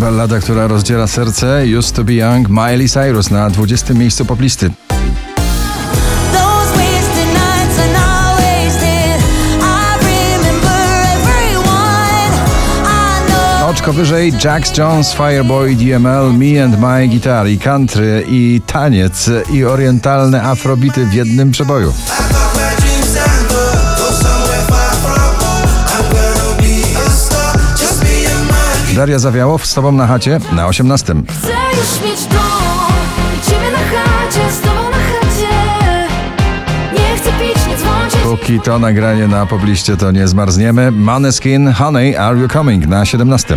Ballada, która rozdziela serce. Used to be young. Miley Cyrus na 20. miejscu poplisty. Oczko wyżej Jax Jones, Fireboy, DML, Me and My Guitar i country i taniec i orientalne afrobity w jednym przeboju. Daria Zawiałow z tobą na chacie na 18. Chcę już mieć dom ciebie na chacie, z tobą na chacie. Nie chcę pić, nie dzwonić. Póki to nagranie na pobliście to nie zmarzniemy. Maneskin, Honey, Are You Coming na 17.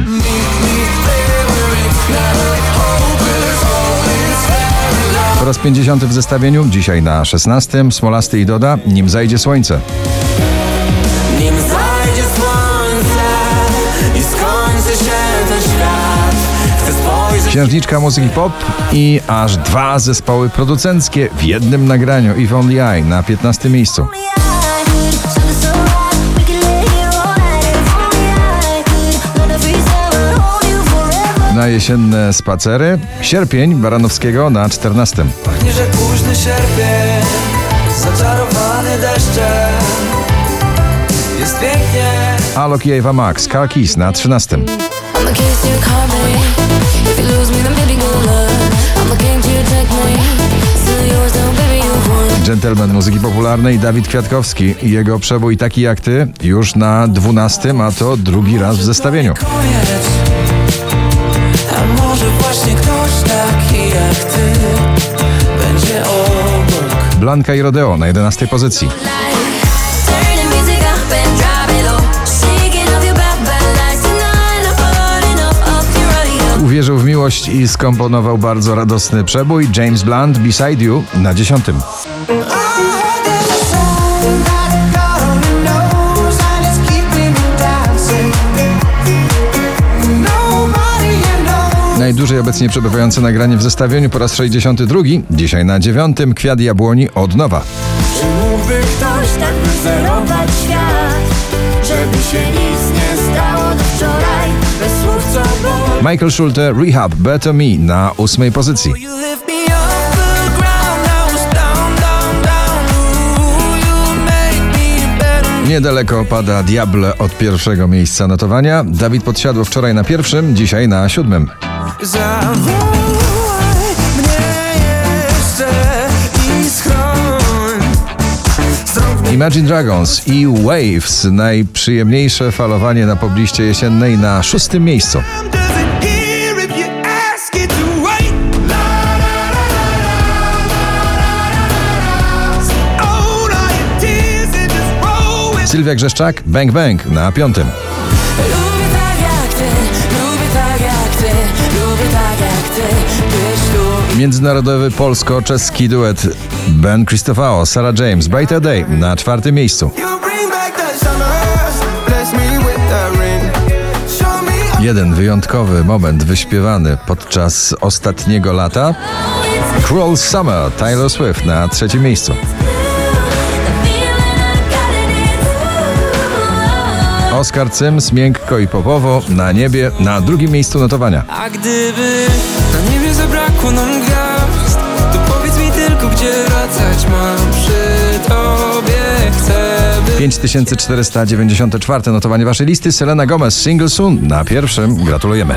Po raz 50 w zestawieniu, dzisiaj na 16. Smolasty i Doda, nim zajdzie słońce. Księżniczka muzyki pop i aż dwa zespoły producenckie w jednym nagraniu. If Only I na 15 miejscu. Na jesienne spacery Sierpień Baranowskiego na 14. Pachnie, że późny sierpień Zaczarowany deszczem Jest pięknie Alok i Eva Max, Car Keys na 13. I'm Gentleman muzyki popularnej Dawid Kwiatkowski i jego przebój taki jak ty już na 12, a to drugi raz w zestawieniu. koniec A może właśnie ktoś taki jak ty Będzie obok Blanka i Rodeo na 11 pozycji. Uwierzył w miłość i skomponował bardzo radosny przebój James Blunt Beside You na 10. Najdłużej obecnie przebywające nagranie w zestawieniu po raz 62, dzisiaj na 9. Kwiat Jabłoni od nowa. Michael Schulte Rehab Better Me na 8 pozycji. Niedaleko pada Diable od pierwszego miejsca notowania. Dawid podsiadł wczoraj na pierwszym, dzisiaj na siódmym. Imagine Dragons i Waves, najprzyjemniejsze falowanie na pobliście jesiennej na szóstym miejscu. Sylwia Grzeszczak, Bang Bang na piątym. Lubię tak jak ty, lubię tak jak ty, lubię tak jak ty Międzynarodowy polsko-czeski duet Ben Cristofao, Sarah James, Brighter Day na czwartym miejscu. Jeden wyjątkowy moment wyśpiewany podczas ostatniego lata. Cruel Summer, Taylor Swift na trzecim miejscu. Oscar Cyms, miękko i popowo, na niebie, na drugim miejscu notowania. A gdyby na niebie zabrakło nam gwiazd, to powiedz mi tylko, gdzie wracać mam przy tobie. Chcę być 5494 notowanie waszej listy. Selena Gomez, Single Soon na pierwszym. Gratulujemy.